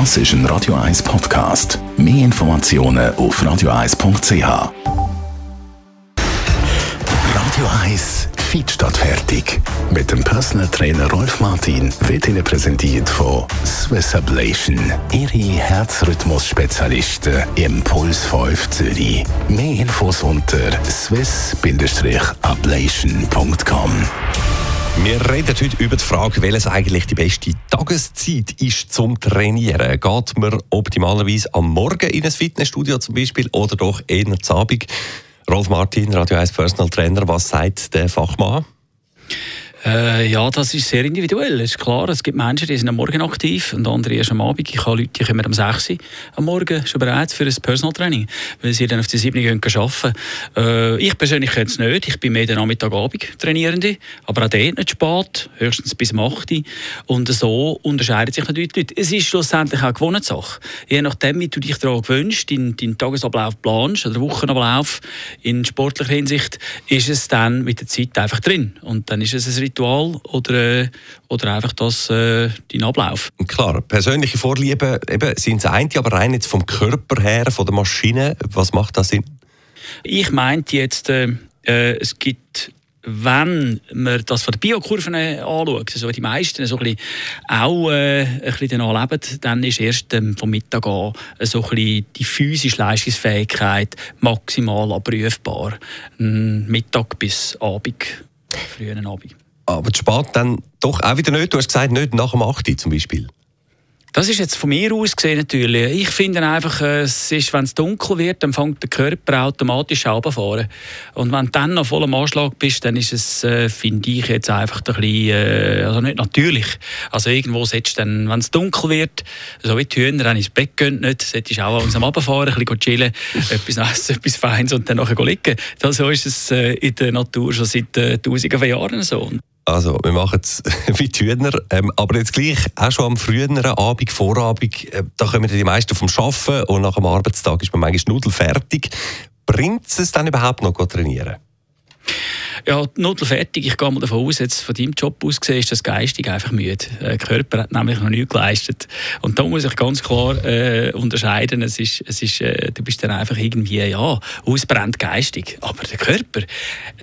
Das ist ein Radio 1 Podcast. Mehr Informationen auf radio1.ch. Radio 1 Feed statt fertig. Mit dem Personal Trainer Rolf Martin wird Ihnen präsentiert von Swiss Ablation. Ihre Herzrhythmus-Spezialisten im Puls 5 Zürich. Mehr Infos unter swiss-ablation.com. Wir reden heute über die Frage, welches eigentlich die beste Tageszeit ist zum Trainieren. Geht man optimalerweise am Morgen in ein Fitnessstudio zum Beispiel oder doch eher zu Abend? Rolf Martin, Radio 1 Personal Trainer, was sagt der Fachmann? Äh, ja, das ist sehr individuell. Es ist klar, es gibt Menschen, die sind am Morgen aktiv und andere erst am Abend. Ich habe Leute, die kommen am 6 Uhr am Morgen schon bereit für ein Personal Training, weil sie dann auf die 7 Uhr arbeiten äh, Ich persönlich könnte es nicht. Ich bin mehr der Nachmittag-Abend Trainierende, aber auch dort nicht spät, höchstens bis 8 Uhr. Und so unterscheiden sich natürlich die Leute. Es ist schlussendlich auch eine Gewohnheitssache. Je nachdem, wie du dich daran gewöhnst, deinen, deinen Tagesablauf planst oder Wochenablauf in sportlicher Hinsicht, ist es dann mit der Zeit einfach drin. Und dann ist es ein oder, äh, oder einfach das, äh, dein Ablauf. Klar, persönliche Vorlieben eben, sind das eine, aber rein jetzt vom Körper her, von der Maschine, was macht das Sinn? Ich meinte jetzt, äh, äh es gibt wenn man das von der Biokurve anschaut, also die meisten so ein bisschen auch äh, ein bisschen danach leben, dann ist erst ähm, vom Mittag an so ein bisschen die physische Leistungsfähigkeit maximal abrufbar. Mittag bis Abend, frühen Abend. Aber spät dann doch auch wieder nicht. Du hast gesagt, nicht nach dem 8. zum Beispiel. Das ist jetzt von mir aus gesehen natürlich. Ich finde einfach, äh, es ist, wenn es dunkel wird, dann fängt der Körper automatisch runterfahren. Und wenn du dann noch voll am Anschlag bist, dann ist es, äh, finde ich, jetzt einfach ein bisschen, äh, also nicht natürlich. Also irgendwo setzt dann, wenn es dunkel wird, so wie die Hühner dann ins Bett gehen, nicht, solltest auch langsam runterfahren, ein bisschen chillen, etwas essen, etwas Feines und dann nachher liegen. So ist es in der Natur schon seit tausenden von Jahren so. Also, wir machen es wie Hühner, ähm, aber jetzt gleich auch schon am früheren Abend, Vorabend, äh, da kommen die meisten vom Arbeiten und nach dem Arbeitstag ist man manchmal nudelfertig. Bringt es dann überhaupt noch trainieren? Ja, Nudel fertig. Ich gehe mal davon aus, jetzt von deinem Job aus gesehen, ist das geistig einfach müde. Der Körper hat nämlich noch nichts geleistet. Und da muss ich ganz klar äh, unterscheiden. Es ist, es ist, äh, du bist dann einfach irgendwie, ja, ausbrennt geistig. Aber der Körper,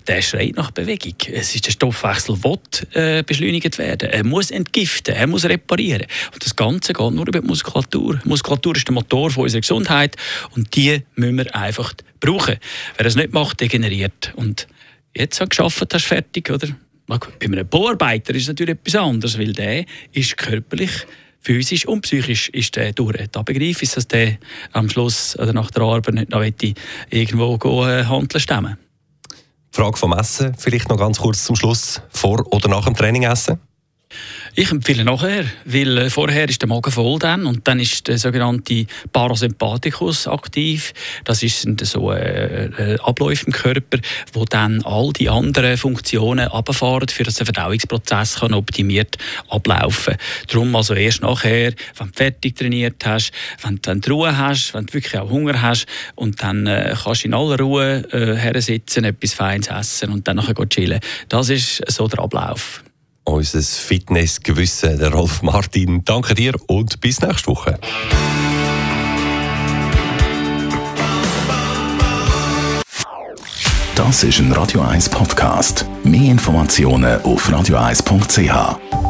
der schreit nach Bewegung. Es ist der Stoffwechsel, der äh, beschleunigt werden. Er muss entgiften, er muss reparieren. Und das Ganze geht nur über die Muskulatur. Die Muskulatur ist der Motor von unserer Gesundheit und die müssen wir einfach brauchen. Wer das nicht macht, degeneriert. Und jetzt geschafft hast, fertig, oder? Bei einem Bauarbeiter ist es natürlich etwas anderes, weil der ist körperlich, physisch und psychisch ist der durch. Da begreife ich, dass der am Schluss oder nach der Arbeit nicht noch irgendwo gehen, äh, handeln stemmen. Frage vom Essen, vielleicht noch ganz kurz zum Schluss. Vor oder nach dem Training essen? Ich empfehle nachher, weil äh, vorher ist der Magen voll dann und dann ist der sogenannte Parasympathikus aktiv. Das ist so äh, äh, Abläufe im Körper, wo dann all die anderen Funktionen abfahren, für dass der Verdauungsprozess kann optimiert ablaufen. Darum also erst nachher, wenn du fertig trainiert hast, wenn du dann Ruhe hast, wenn du wirklich auch Hunger hast und dann äh, kannst du in aller Ruhe äh, her sitzen, etwas Feines essen und dann nachher chillen. Das ist so der Ablauf unser Fitnessgewissen, der Rolf Martin. Danke dir und bis nächste Woche. Das ist ein Radio 1 Podcast. Mehr Informationen auf radio1.ch.